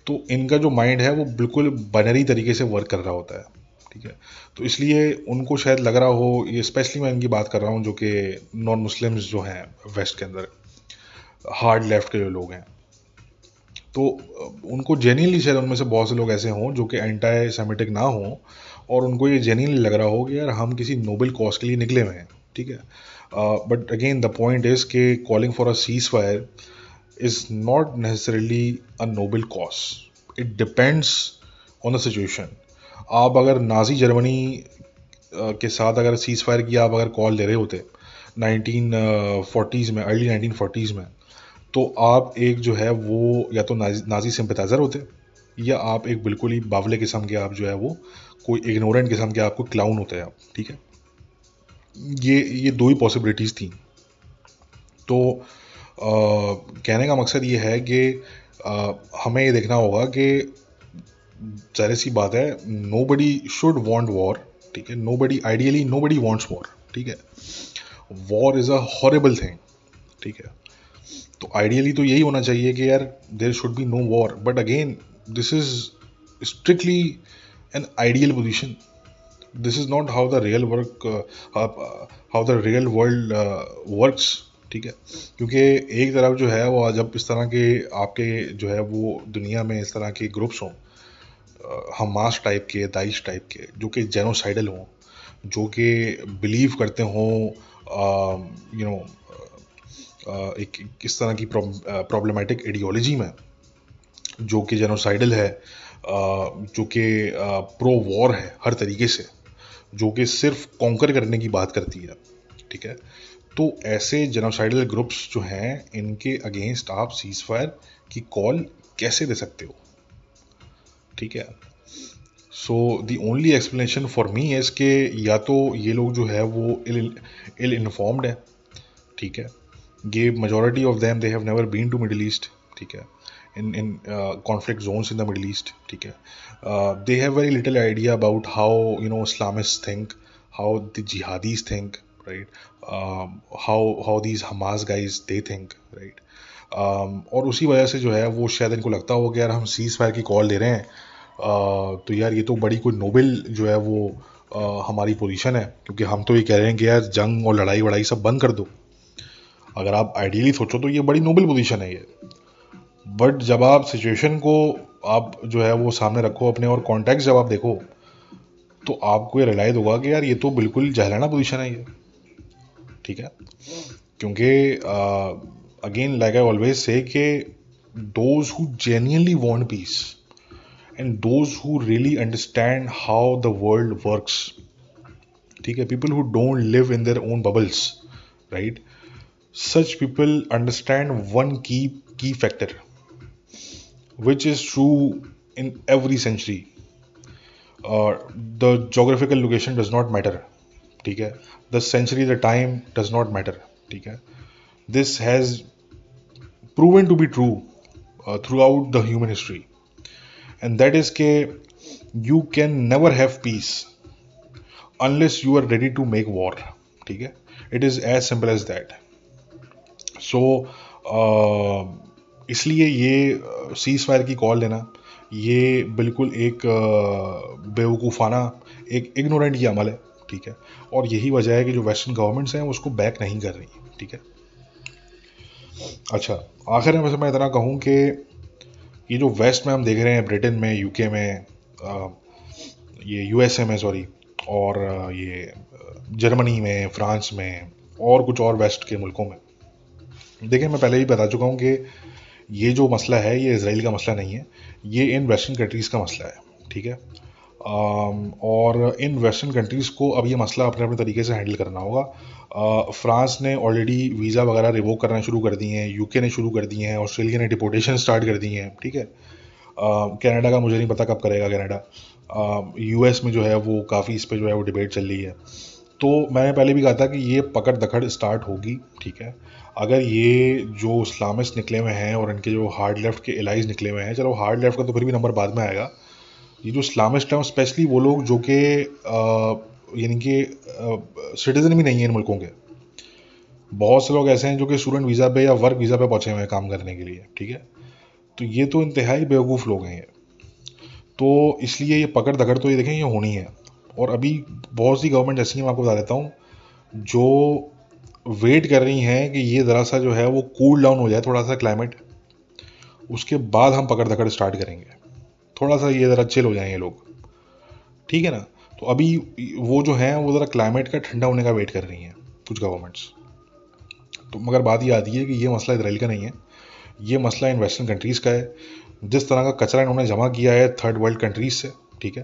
तो इनका जो माइंड है वो बिल्कुल बनरी तरीके से वर्क कर रहा होता है। ठीक है? तो इसलिए उनको शायद लग रहा हो, ये स्पेशली मैं इनकी बात कर रहा हूँ जो कि नॉन मुस्लिम्स जो हैं वेस्ट के अंदर हार्ड लेफ़्ट के जो लोग हैं। तो उनको जेन्यनली शायद उनमें से बहुत से लोग ऐसे हों जो कि एंटी सेमेटिक ना हों और उनको ये जेन्यनली लग रहा हो कि यार हम किसी नोबल कॉज के लिए निकले हुए हैं, ठीक है? But again the point is के calling for a ceasefire is not necessarily a noble cause it depends on the situation आप अगर नाजी जर्मनी के साथ अगर सीज फायर की आप अगर कॉल ले रहे होते नाइनटीन फोर्टीज़ में अर्ली नाइनटीन फोर्टीज़ में तो आप एक जो है वो या तो नाजी, नाजी सिंपथाइज़र होते या आप एक बिल्कुल ही बावले किस्म के आप जो है वो कोई इग्नोरेंट किस्म के आपको क्लाउन होते हैं आप ठीक है? ये ये दो ही पॉसिबिलिटीज़ थी। तो आ, कहने का मकसद ये है कि हमें ये देखना होगा कि ज़ाहिर सी बात है nobody should want war ठीक है? Nobody ideally nobody wants war ठीक है? War is a horrible thing ठीक है? तो आइडियली तो यही होना चाहिए कि यार there should be no war but again this is strictly an ideal position this is not how the real work how the real world works ठीक है? क्योंकि एक तरफ़ जो है वो जब इस तरह के आपके जो है वो दुनिया में इस तरह के ग्रुप्स हों हमास टाइप के, दाइश टाइप के, जो कि जेनोसाइडल हों, जो कि बिलीव करते हों यू नो एक किस तरह की प्रॉब्लमेटिक आइडियोलॉजी में, जो कि जेनोसाइडल है जो कि प्रो वॉर है, हर तरीके से, जो कि सिर्फ़ कॉन्कर करने की बात करती है, ठीक है? तो ऐसे जेनोसाइडल ग्रुप्स जो हैं, इनके अगेंस्ट आप सीज फायर की कॉल कैसे दे सकते हो? ठीक है? So the only explanation for me is के या तो ये लोग जो है वो इल इन्फॉर्म्ड है, ठीक है? ये majority of them they have never been to Middle East ठीक है? In in conflict zones in the Middle East ठीक है? They have very little idea about how you know Islamist think how the jihadis think right how how these Hamas guys they think right और उसी वजह से जो है वो शायद इनको लगता हो कि यार हम सीज फायर की कॉल दे रहे हैं। तो यार ये तो बड़ी कोई नोबेल जो है वो uh, हमारी पोजीशन है क्योंकि हम तो ये कह रहे हैं कि यार जंग और लड़ाई वड़ाई सब बंद कर दो। अगर आप आइडियली सोचो तो ये बड़ी नोबल पोजीशन है ये। बट जब आप सिचुएशन को आप जो है वो सामने रखो अपने और कॉन्टेक्ट जब आप देखो तो आपको ये रिलाइज होगा कि यार ये तो बिल्कुल जहलाना पोजीशन है ये। ठीक है? क्योंकि again like I always say कि those who genuinely want peace And those who really understand how the world works ठीक है people who don't live in their own bubbles right such people understand one key key factor which is true in every century. Uh, the geographical location does not matter. Okay? The century, the time does not matter. Okay? This has proven to be true uh, throughout the human history. And that is that you can never have peace unless you are ready to make war. ठीक है? It is as simple as So, so इसलिए ये cease fire की call लेना ये बिल्कुल एक बेवकूफ़ाना एक इग्नोरेंट ये अमल है ठीक है? और यही वजह है कि जो वेस्टर्न गवर्नमेंट्स हैं उसको बैक नहीं कर रही ठीक है? अच्छा आखिर में मैं इतना कहूँ कि ये जो वेस्ट में हम देख रहे हैं, ब्रिटेन में यूके में ये यूएसए में सॉरी और ये जर्मनी में, फ्रांस में, और कुछ और वेस्ट के मुल्कों में। देखिए, मैं पहले ही बता चुका हूँ कि ये जो मसला है, ये इसराइल का मसला नहीं है, ये इन वेस्टर्न कंट्रीज़ का मसला है, ठीक है? और इन वेस्टर्न कंट्रीज़ को अब ये मसला अपने अपने तरीके से हैंडल करना होगा। फ्रांस ने ऑलरेडी वीज़ा वगैरह रिवोक करना शुरू कर दिए हैं यूके ने शुरू कर दिए हैं ऑस्ट्रेलिया ने डिपोटेशन स्टार्ट कर दी हैं, ठीक है? कनाडा का मुझे नहीं पता कब करेगा कनाडा यूएस में जो है वो काफ़ी इस पर जो है वो डिबेट चल रही है। तो मैंने पहले भी कहा था कि ये पकड़ दखड़ स्टार्ट होगी, ठीक है? अगर ये जो इस्लामिस्ट निकले हुए हैं और इनके जो हार्ड लेफ़्ट के एलाइज निकले हुए हैं, चलो हार्ड लेफ़्ट का तो फिर भी नंबर बाद में आएगा। ये जो इस्लामिस्ट हैं स्पेशली वो लोग जो कि यानी कि सिटीज़न भी नहीं है इन मुल्कों के। बहुत से लोग ऐसे हैं जो कि स्टूडेंट वीज़ा पे या वर्क वीज़ा पे पहुँचे हुए हैं काम करने के लिए, ठीक है? तो ये तो इंतहाई बेवकूफ़ लोग हैं ये। तो इसलिए ये पकड़ दकड़ तो ये देखें, ये होनी है। और अभी बहुत सी गवर्नमेंट ऐसी हैं, मैं आपको बता देता हूँ, जो वेट कर रही हैं कि ये ज़रा सा जो है वो कूल डाउन हो जाए थोड़ा सा क्लाइमेट उसके बाद हम पकड़ दकड़ स्टार्ट करेंगे। थोड़ा सा ये ज़रा चिल हो जाएँगे लोग। ठीक है ना? तो अभी वो जो है, वो ज़रा क्लाइमेट का ठंडा होने का वेट कर रही हैं, कुछ गवर्नमेंट्स तो मगर बात ये आती है कि ये मसला इसराइल का नहीं है। ये मसला इन वेस्टर्न कंट्रीज़ का है। जिस तरह का कचरा इन्होंने जमा किया है थर्ड वर्ल्ड कंट्रीज़ से, ठीक है?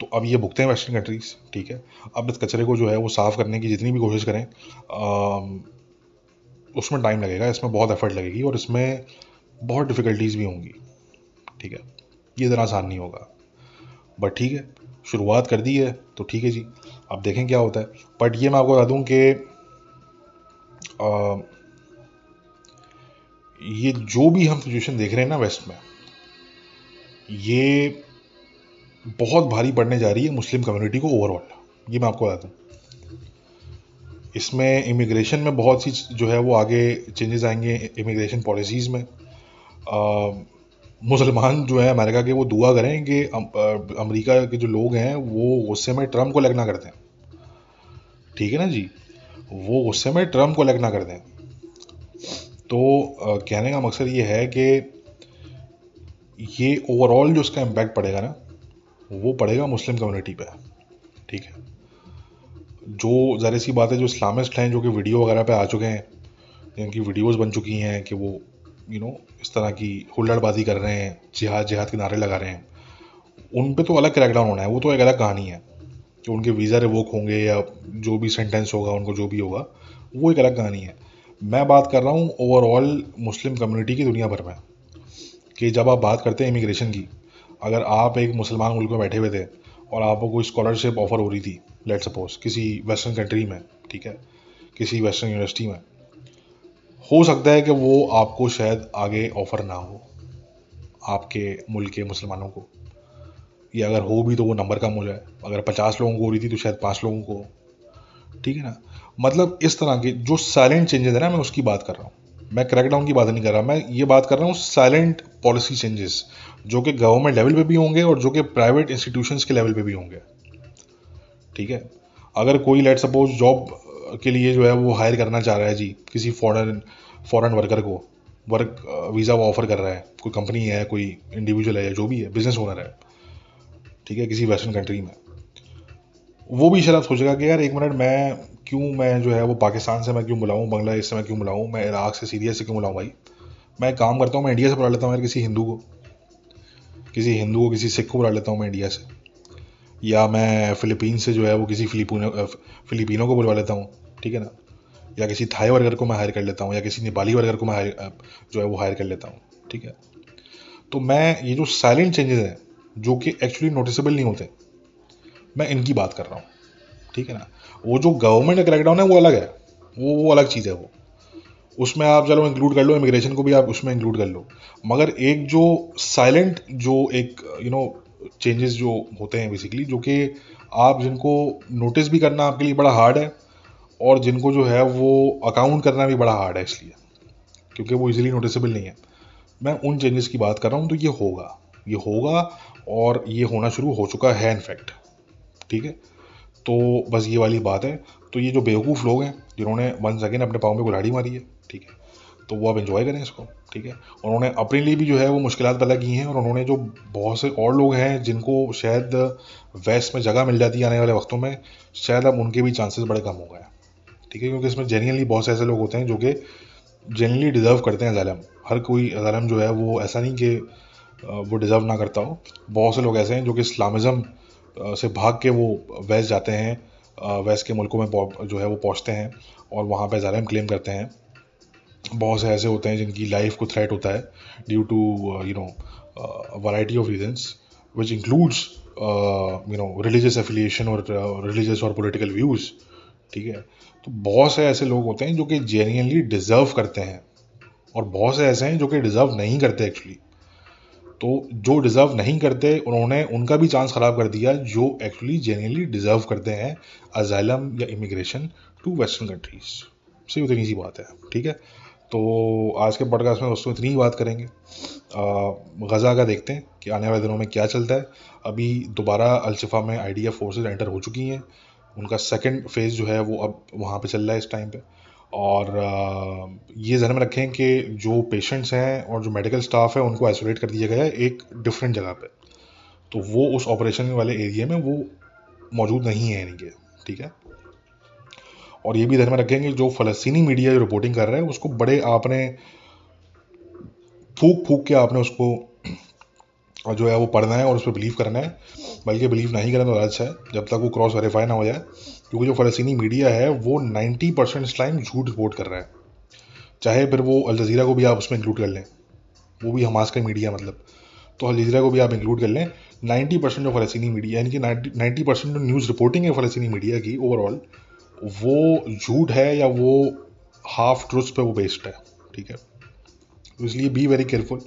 तो अब ये भुगते हैं वेस्टर्न कंट्रीज़ ठीक है? अब इस कचरे को जो है, वो साफ़ करने की जितनी भी कोशिश करें उसमें टाइम लगेगा, इसमें बहुत एफर्ट लगेगी और इसमें बहुत डिफ़िकल्टीज़ भी होंगी, ठीक है? ये ज़रा आसान नहीं होगा। बट ठीक है, शुरुआत कर दी है तो ठीक है जी। अब देखें क्या होता है। बट ये मैं आपको बता दूँ कि ये जो भी हम सिचुएशन देख रहे हैं ना वेस्ट में, ये बहुत भारी पड़ने जा रही है मुस्लिम कम्युनिटी को ओवरऑल ये मैं आपको बता दूँ। इसमें इमिग्रेशन में बहुत सी जो है वो आगे चेंजेस आएँगे इमिग्रेशन पॉलिसीज़ में। मुसलमान जो है अमेरिका के, वो दुआ करें कि अमेरिका के जो लोग हैं, वो गुस्से में ट्रंप को लगना करते हैं ठीक है ना जी? वो गुस्से में ट्रंप को लगना कर दें। तो कहने का मकसद ये है कि ये ओवरऑल जो उसका इम्पैक्ट पड़ेगा ना, वो पड़ेगा मुस्लिम कम्युनिटी पे। ठीक है? जो ज़ाहिर सी बात है, जो इस्लामिस्ट हैं, जो कि वीडियो वगैरह पे आ चुके हैं, जिनकी वीडियोस बन चुकी हैं, कि वो यू नो इस तरह की हुल्लड़बाजी कर रहे हैं, जिहाद जिहाद के नारे लगा रहे हैं, उन पर तो अलग क्रैकडाउन होना है, वो तो एक अलग कहानी है कि उनके वीज़ा रिवोक होंगे या जो भी सेंटेंस होगा, उनको जो भी होगा, वो एक अलग कहानी है। मैं बात कर रहा हूँ ओवरऑल मुस्लिम कम्युनिटी की दुनिया भर में कि जब आप बात करते हैं इमिग्रेशन की, अगर आप एक मुसलमान मुल्क में बैठे हुए थे और आपको कोई स्कॉलरशिप ऑफ़र हो रही थी लेट सपोज़ किसी वेस्टर्न कंट्री में, ठीक है, किसी वेस्टर्न यूनिवर्सिटी में हो सकता है कि वो आपको शायद आगे ऑफ़र ना हो, आपके मुल्क के मुसलमानों को। या अगर हो भी तो वो नंबर कम हो जाए। अगर पचास लोगों को हो रही थी तो शायद पाँच लोगों को। ठीक है ना? मतलब इस तरह के जो साइलेंट चेंजेस है ना, मैं उसकी बात कर रहा हूँ। मैं क्रैकडाउन की बात नहीं कर रहा, मैं ये बात कर रहा हूँ साइलेंट पॉलिसी चेंजेस जो कि गवर्नमेंट लेवल पे भी होंगे और जो कि प्राइवेट इंस्टीट्यूशंस के लेवल पे भी होंगे। ठीक है? अगर कोई लेट सपोज़ जॉब के लिए जो है वो हायर करना चाह रहा है जी, किसी फॉरेन फॉरेन वर्कर को। वर्क वीज़ा वो ऑफ़र कर रहा है। कोई कंपनी है, कोई इंडिविजुअल है जो भी है बिज़नेस ओनर है। ठीक है, किसी वेस्टर्न कंट्री में। वो भी शायद सोचेगा कि यार, एक मिनट मैं क्यों मैं जो है वो पाकिस्तान से मैं क्यों बुलाऊँ, बांग्लादेश से मैं क्यों बुलाऊँ, मैं इराक से, सीरिया से क्यों बुलाऊँ भाई? मैं काम करता हूँ, मैं इंडिया से बुला लेता हूँ यार, किसी हिंदू को। किसी हिंदू को, किसी सिख को बुला लेता हूँ मैं इंडिया से। या मैं फ़िलीपीन से जो है वो किसी फिलिपिनो फिलिपिनो को बुलवा लेता हूँ। ठीक है ना? या किसी थाई वर्कर को मैं हायर कर लेता हूँ, या किसी नेपाली वर्कर को मैं हायर जो है वो हायर कर लेता हूँ, ठीक है? तो मैं ये जो साइलेंट चेंजेस हैं, जो कि एक्चुअली नोटिसेबल नहीं होते, मैं इनकी बात कर रहा हूँ, ठीक है ना? वो जो गवर्नमेंट का क्रैकडाउन है, वो अलग है, वो वो अलग चीज़ है वो। उसमें आप चलो इंक्लूड कर लो इमिग्रेशन को भी आप उसमें इंक्लूड कर लो। मगर एक जो साइलेंट जो एक यू नो चेंजेस जो होते हैं बेसिकली जो कि आप जिनको नोटिस भी करना आपके लिए बड़ा हार्ड है और जिनको जो है वो अकाउंट करना भी बड़ा हार्ड है इसलिए, क्योंकि वो इजीली नोटिसेबल नहीं है। मैं उन चेंजेस की बात कर रहा हूँ तो ये होगा ये होगा और ये होना शुरू हो चुका है इनफैक्ट ठीक है? तो बस ये वाली बात है। तो ये जो बेवकूफ़ लोग हैं, जिन्होंने वन सेकेंड अपने पाँव में गुलाड़ी मारी है, ठीक है? तो वो अब इन्जॉय करें इसको, ठीक है? उन्होंने अपने लिए भी जो है वो मुश्किल पैदा की हैं, और उन्होंने जो बहुत से और लोग हैं, जिनको शायद वेस्ट में जगह मिल जाती है आने वाले वक्तों में, शायद अब उनके भी चांसेस बड़े कम हो गए ठीक है, क्योंकि इसमें जेन्यनली बहुत से ऐसे लोग होते हैं जो कि जेनरली डिज़र्व करते हैं जालम हर कोई जालम जो है, वो ऐसा नहीं कि वो डिज़र्व ना करता हो। बहुत से लोग ऐसे हैं जो कि इस्लामिज़म से भाग के वो वेस्ट जाते हैं वेस्ट के मुल्कों में जो है वो पहुँचते हैं और वहाँ पर ज़ालम क्लेम करते हैं। बहुत से ऐसे होते हैं जिनकी लाइफ को थ्रेट होता है due to you know variety of reasons which includes you know religious affiliation और रिलीजियस और पोलिटिकल व्यूज़ ठीक है? तो बहुत से ऐसे लोग होते हैं जो कि जेन्यनली डिज़र्व करते हैं। और बहुत से ऐसे हैं जो कि डिज़र्व नहीं करते एक्चुअली तो जो डिज़र्व नहीं करते, उन्होंने, उनका भी चांस ख़राब कर दिया, जो एक्चुअली जेन्यनली डिज़र्व करते हैं अजाइलम या इमिग्रेशन टू वेस्टर्न कंट्रीज़ सिर्फ़ उतनी सी बात है, ठीक है? तो आज के पॉडकास्ट में दोस्तों इतनी ही बात करेंगे। गज़ा का देखते हैं कि आने वाले दिनों में क्या चलता है। अभी दोबारा अलशिफा में आई डी फोर्सेज एंटर हो चुकी हैं। उनका सेकेंड फ़ेज़ जो है वो अब वहाँ पे चल रहा है इस टाइम पे। और ये जहन में रखें कि जो पेशेंट्स हैं और जो मेडिकल स्टाफ है, उनको आइसोलेट कर दिया गया है एक डिफरेंट जगह पे। तो वो उस ऑपरेशन वाले एरिया में वो मौजूद नहीं है यानी कि ठीक है? और ये भी ध्यान में रखें कि जो फ़लस्तीनी मीडिया जो रिपोर्टिंग कर रहा है, उसको बड़े आपने फूक फूक के आपने उसको जो है वो पढ़ना है और उस पर बिलीव करना है, बल्कि बिलीव नहीं करना तो अच्छा है, जब तक वो क्रॉस वेरीफाई ना हो जाए, क्योंकि जो फ़लस्तीनी मीडिया है, वो 90 परसेंट टाइम झूठ रिपोर्ट कर रहा है। चाहे फिर वो अल जज़ीरा को भी आप उसमें इंक्लूड कर लें, वो भी हमास का मीडिया मतलब। तो अल जज़ीरा को भी आप इंक्लूड कर लें 90 परसेंट जो फ़लस्तीनी मीडिया यानी कि नाइन्टी परसेंट जो न्यूज़ रिपोर्टिंग है फ़लस्तीनी मीडिया की ओवरऑल वो झूठ है या वो हाफ़ ट्रुथ पे वो बेस्ड है, ठीक है? तो इसलिए बी वेरी केयरफुल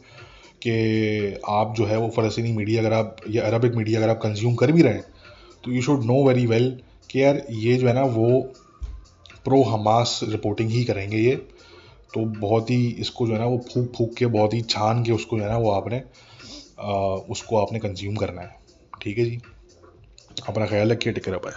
कि आप जो है वो फ़लस्तीनी मीडिया अगर आप या अरबिक मीडिया अगर आप कंज्यूम कर भी रहे हैं तो you should know very well कि यार ये जो है ना वो प्रो हमास रिपोर्टिंग ही करेंगे ये। तो बहुत ही इसको जो है ना वो फूक फूक के बहुत ही छान के उसको जो है ना वो आपने आ, उसको आपने कंज्यूम करना है। ठीक है जी? अपना ख्याल रखिए टिकर पाए